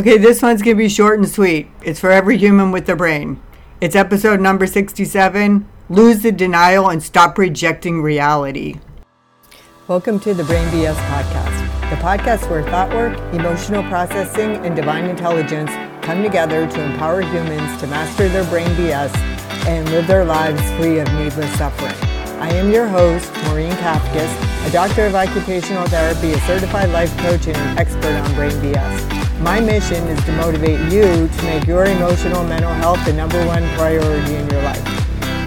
Okay, this one's going to be short and sweet. It's for every human with a brain. It's episode number 67 Lose the Denial and Stop Rejecting Reality. Welcome to the Brain BS Podcast, the podcast where thought work, emotional processing, and divine intelligence come together to empower humans to master their brain BS and live their lives free of needless suffering. I am your host, Maureen Kafkas, a doctor of occupational therapy, a certified life coach, and an expert on brain BS. My mission is to motivate you to make your emotional mental health the number one priority in your life.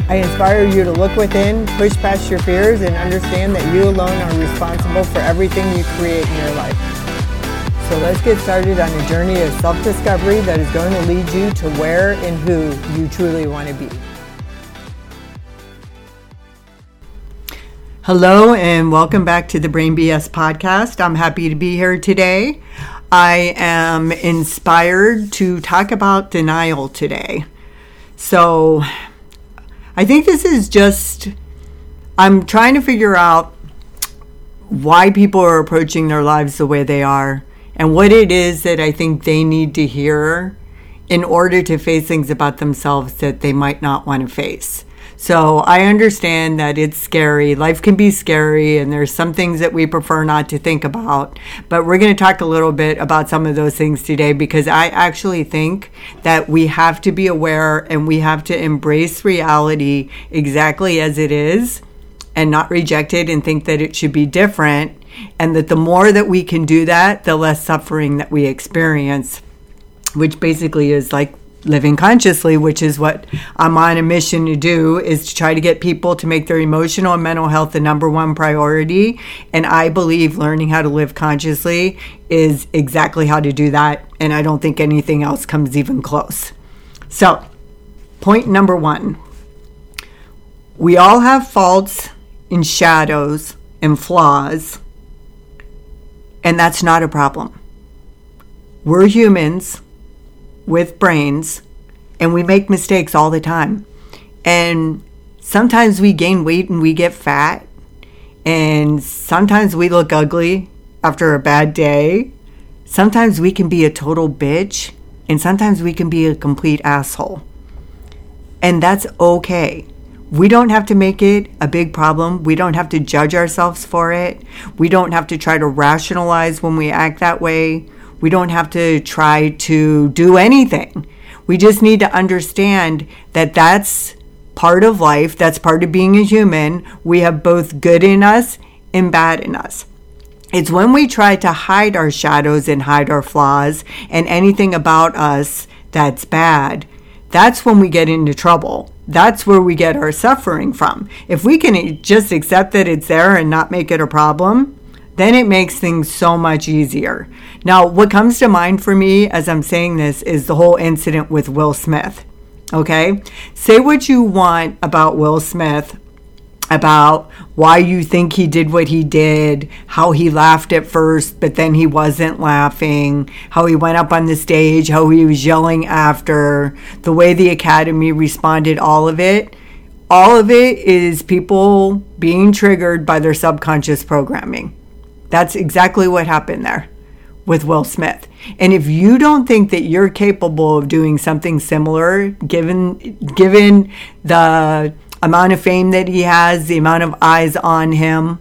I inspire you to look within, push past your fears, and understand that you alone are responsible for everything you create in your life. So let's get started on a journey of self-discovery that is going to lead you to where and who you truly want to be. Hello and welcome back to the Brain BS podcast. I'm happy to be here today. I am inspired to talk about denial today. So, I think this is just, I'm trying to figure out why people are approaching their lives the way they are and what it is that I think they need to hear in order to face things about themselves that they might not want to face. So I understand that it's scary. Life can be scary, and there's some things that we prefer not to think about. But we're going to talk a little bit about some of those things today because I actually think that we have to be aware and we have to embrace reality exactly as it is and not reject it and think that it should be different. And that the more that we can do that, the less suffering that we experience, which basically is like living consciously, which is what I'm on a mission to do, is to try to get people to make their emotional and mental health the number one priority. And I believe learning how to live consciously is exactly how to do that. And I don't think anything else comes even close. So, point number one we all have faults and shadows and flaws, and that's not a problem. We're humans with brains and we make mistakes all the time. And sometimes we gain weight and we get fat. And sometimes we look ugly after a bad day. Sometimes we can be a total bitch. And sometimes we can be a complete asshole. And that's okay. We don't have to make it a big problem. We don't have to judge ourselves for it. We don't have to try to rationalize when we act that way. We don't have to try to do anything. We just need to understand that that's part of life, that's part of being a human. We have both good in us and bad in us. It's when we try to hide our shadows and hide our flaws and anything about us that's bad. That's when we get into trouble. That's where we get our suffering from. If we can just accept that it's there and not make it a problem, then it makes things so much easier. Now, what comes to mind for me as I'm saying this is the whole incident with Will Smith. Okay? Say what you want about Will Smith, about why you think he did what he did, how he laughed at first, but then he wasn't laughing, how he went up on the stage, how he was yelling after, the way the Academy responded, all of it. All of it is people being triggered by their subconscious programming. That's exactly what happened there with Will Smith. And if you don't think that you're capable of doing something similar, given given the amount of fame that he has, the amount of eyes on him,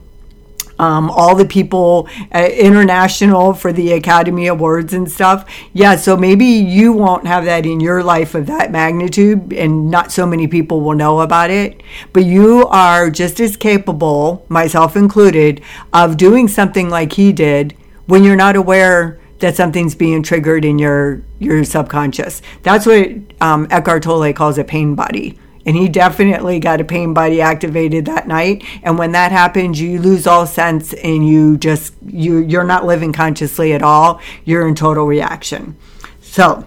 um, all the people uh, international for the Academy Awards and stuff. Yeah, so maybe you won't have that in your life of that magnitude, and not so many people will know about it. But you are just as capable, myself included, of doing something like he did when you're not aware that something's being triggered in your your subconscious. That's what um, Eckhart Tolle calls a pain body and he definitely got a pain body activated that night. And when that happens you lose all sense and you just you you're not living consciously at all. You're in total reaction. So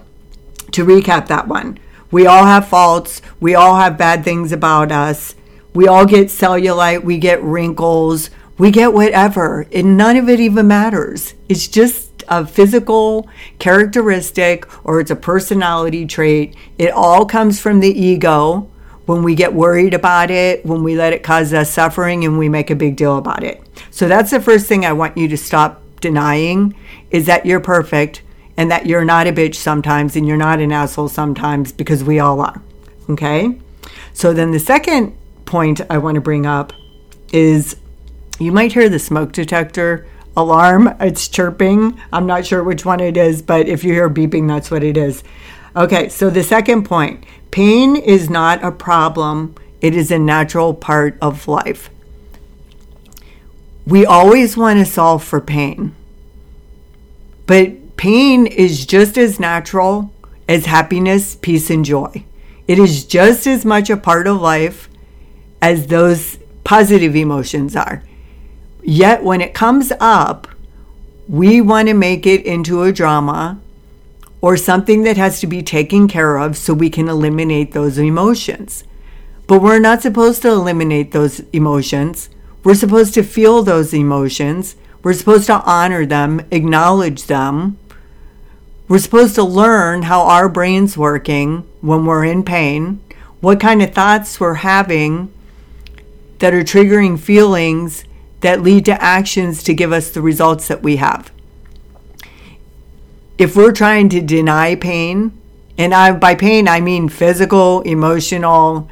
to recap that one we all have faults. We all have bad things about us. We all get cellulite. We get wrinkles. We get whatever. And none of it even matters. It's just a physical characteristic or it's a personality trait. It all comes from the ego when we get worried about it, when we let it cause us suffering and we make a big deal about it. So that's the first thing I want you to stop denying is that you're perfect and that you're not a bitch sometimes and you're not an asshole sometimes because we all are. Okay? So then the second point I want to bring up is you might hear the smoke detector alarm. It's chirping. I'm not sure which one it is, but if you hear beeping, that's what it is. Okay, so the second point pain is not a problem, it is a natural part of life. We always want to solve for pain, but pain is just as natural as happiness, peace, and joy. It is just as much a part of life as those positive emotions are. Yet when it comes up, we want to make it into a drama or something that has to be taken care of so we can eliminate those emotions. But we're not supposed to eliminate those emotions. We're supposed to feel those emotions. We're supposed to honor them, acknowledge them. We're supposed to learn how our brain's working when we're in pain, what kind of thoughts we're having that are triggering feelings that lead to actions to give us the results that we have. If we're trying to deny pain, and I, by pain I mean physical, emotional,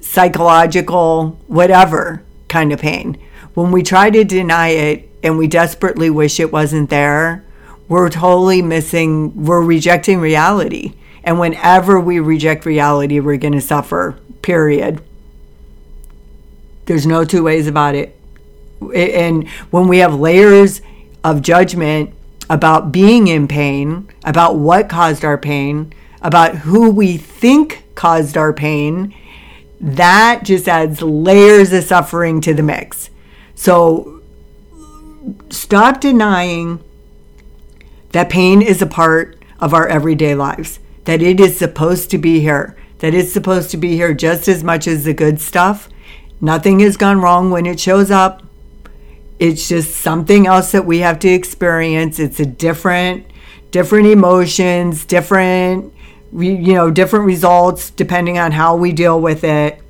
psychological, whatever kind of pain, when we try to deny it and we desperately wish it wasn't there, we're totally missing, we're rejecting reality. And whenever we reject reality, we're going to suffer, period. There's no two ways about it and when we have layers of judgment about being in pain, about what caused our pain, about who we think caused our pain, that just adds layers of suffering to the mix. So stop denying that pain is a part of our everyday lives, that it is supposed to be here, that it's supposed to be here just as much as the good stuff. Nothing has gone wrong when it shows up it's just something else that we have to experience. It's a different, different emotions, different, you know, different results depending on how we deal with it.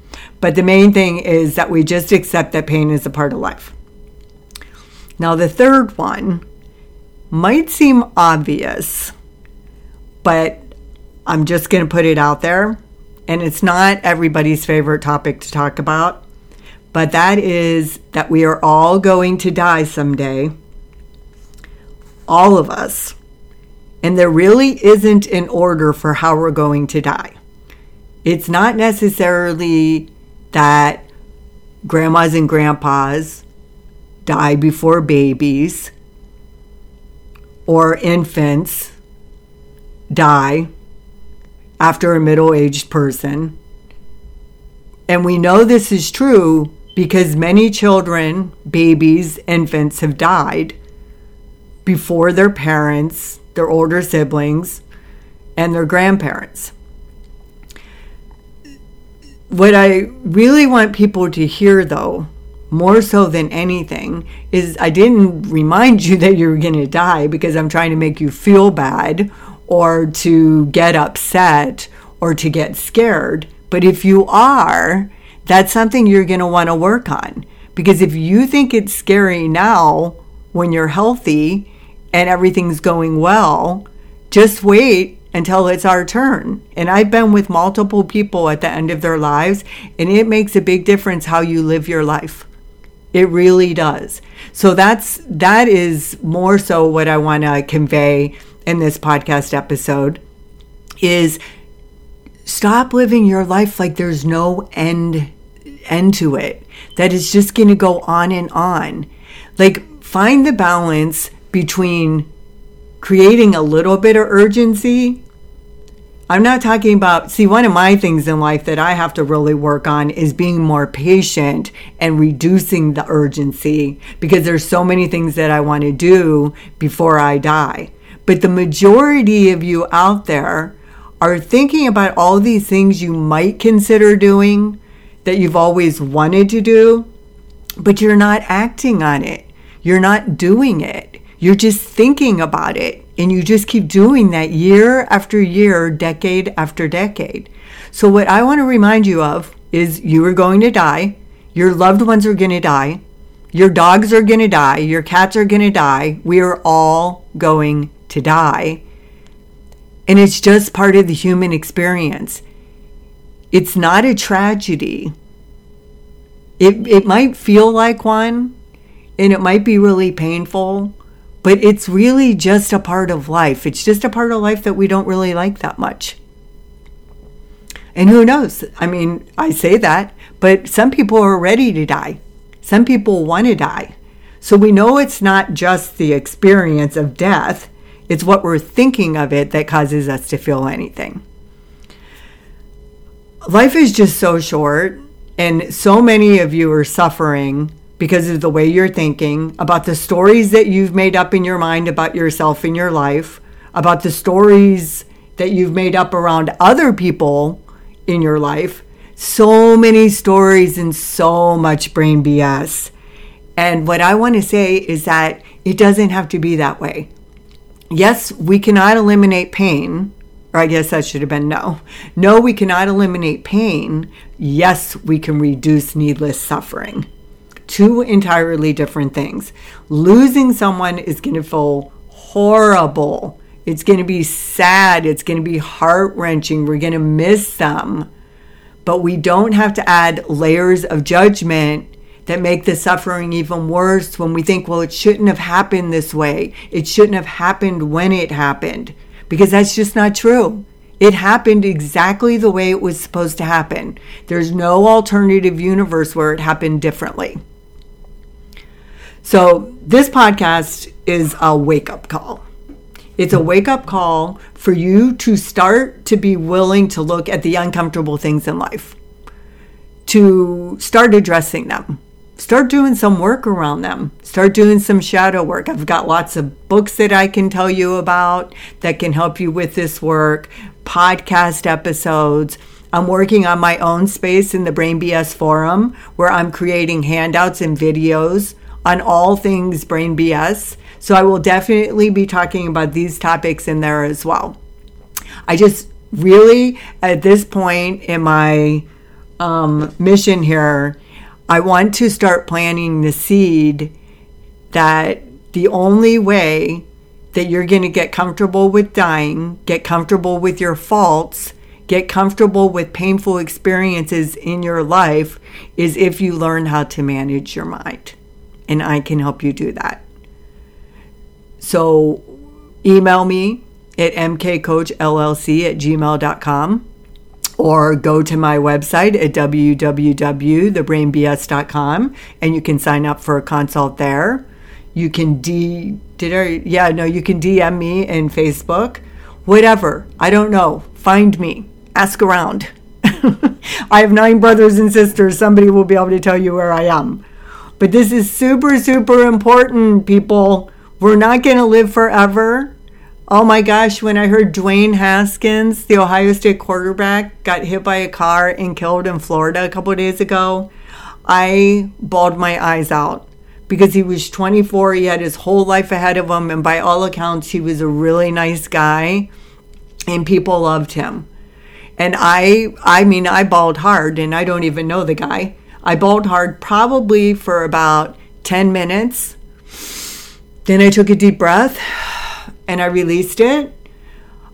But the main thing is that we just accept that pain is a part of life. Now, the third one might seem obvious, but I'm just going to put it out there. And it's not everybody's favorite topic to talk about but that is that we are all going to die someday. All of us. And there really isn't an order for how we're going to die. It's not necessarily that grandmas and grandpas die before babies or infants die after a middle aged person. And we know this is true because many children, babies, infants have died before their parents, their older siblings, and their grandparents. What I really want people to hear, though, more so than anything, is I didn't remind you that you're going to die because I'm trying to make you feel bad or to get upset or to get scared. But if you are, that's something you're going to want to work on. Because if you think it's scary now when you're healthy and everything's going well, just wait until it's our turn. And I've been with multiple people at the end of their lives, and it makes a big difference how you live your life. It really does. So that's that is more so what I want to convey in this podcast episode is stop living your life like there's no end end to it, that it's just going to go on and on. Like, find the balance between creating a little bit of urgency. I'm not talking about, see, one of my things in life that I have to really work on is being more patient and reducing the urgency because there's so many things that I want to do before I die. But the majority of you out there are thinking about all these things you might consider doing that you've always wanted to do, but you're not acting on it. You're not doing it. You're just thinking about it. And you just keep doing that year after year, decade after decade. So, what I want to remind you of is you are going to die. Your loved ones are going to die. Your dogs are going to die. Your cats are going to die. We are all going to die. And it's just part of the human experience. It's not a tragedy. It, it might feel like one, and it might be really painful, but it's really just a part of life. It's just a part of life that we don't really like that much. And who knows? I mean, I say that, but some people are ready to die. Some people want to die. So we know it's not just the experience of death, it's what we're thinking of it that causes us to feel anything. Life is just so short, and so many of you are suffering because of the way you're thinking, about the stories that you've made up in your mind about yourself in your life, about the stories that you've made up around other people in your life. So many stories and so much brain BS. And what I want to say is that it doesn't have to be that way. Yes, we cannot eliminate pain, or I guess that should have been no. No, we cannot eliminate pain. Yes, we can reduce needless suffering two entirely different things. Losing someone is going to feel horrible. It's going to be sad. It's going to be heart wrenching. We're going to miss them. But we don't have to add layers of judgment that make the suffering even worse when we think, well, it shouldn't have happened this way. It shouldn't have happened when it happened. Because that's just not true. It happened exactly the way it was supposed to happen. There's no alternative universe where it happened differently. So, this podcast is a wake up call. It's a wake up call for you to start to be willing to look at the uncomfortable things in life, to start addressing them, start doing some work around them, start doing some shadow work. I've got lots of books that I can tell you about that can help you with this work, podcast episodes. I'm working on my own space in the Brain BS Forum where I'm creating handouts and videos on all things brain BS. So I will definitely be talking about these topics in there as well. I just really, at this point in my um, mission here, I want to start planting the seed that the only way that you're going to get comfortable with dying, get comfortable with your faults, get comfortable with painful experiences in your life is if you learn how to manage your mind and I can help you do that. So email me at mkcoachllc at gmail.com or go to my website at www.thebrainbs.com and you can sign up for a consult there. You can D did I yeah, no, you can DM me in Facebook. Whatever. I don't know. Find me. Ask around. I have nine brothers and sisters. Somebody will be able to tell you where I am. But this is super, super important, people. We're not going to live forever. Oh my gosh, when I heard Dwayne Haskins, the Ohio State quarterback, got hit by a car and killed in Florida a couple days ago, I bawled my eyes out because he was 24. He had his whole life ahead of him. And by all accounts, he was a really nice guy and people loved him. And I, I mean, I bawled hard and I don't even know the guy. I bawled hard probably for about 10 minutes. Then I took a deep breath and I released it.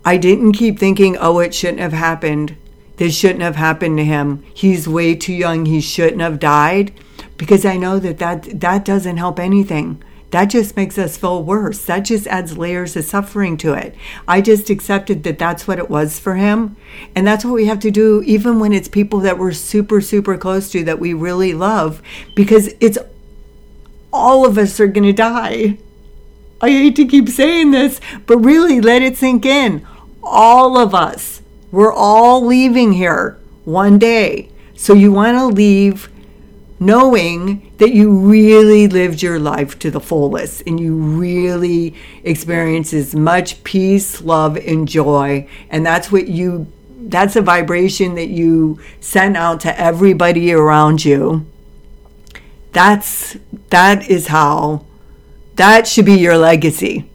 I didn't keep thinking, oh, it shouldn't have happened. This shouldn't have happened to him. He's way too young. He shouldn't have died. Because I know that that, that doesn't help anything that just makes us feel worse. That just adds layers of suffering to it. I just accepted that that's what it was for him. And that's what we have to do, even when it's people that we're super, super close to that we really love, because it's all of us are going to die. I hate to keep saying this, but really let it sink in. All of us, we're all leaving here one day. So you want to leave knowing that you really lived your life to the fullest and you really experienced as much peace, love, and joy. And that's what you, that's a vibration that you send out to everybody around you. That's, that is how, that should be your legacy.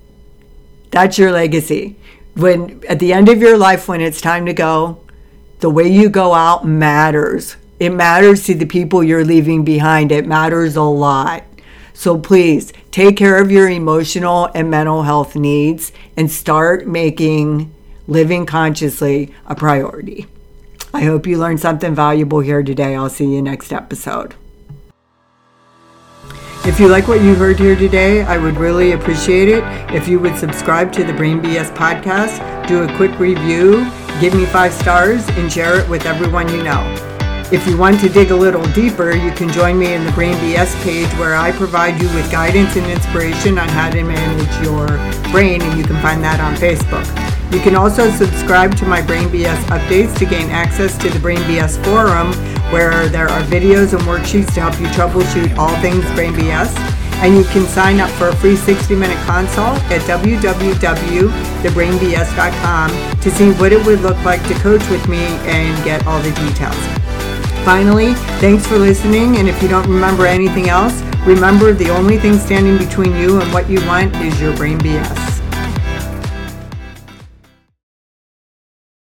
That's your legacy. When, at the end of your life, when it's time to go, the way you go out matters it matters to the people you're leaving behind. It matters a lot. So please take care of your emotional and mental health needs and start making living consciously a priority. I hope you learned something valuable here today. I'll see you next episode. If you like what you heard here today, I would really appreciate it if you would subscribe to the Brain BS podcast, do a quick review, give me five stars, and share it with everyone you know. If you want to dig a little deeper, you can join me in the Brain BS page where I provide you with guidance and inspiration on how to manage your brain, and you can find that on Facebook. You can also subscribe to my Brain BS updates to gain access to the Brain BS forum where there are videos and worksheets to help you troubleshoot all things Brain BS. And you can sign up for a free 60 minute consult at www.thebrainbs.com to see what it would look like to coach with me and get all the details. Finally, thanks for listening. And if you don't remember anything else, remember the only thing standing between you and what you want is your brain BS.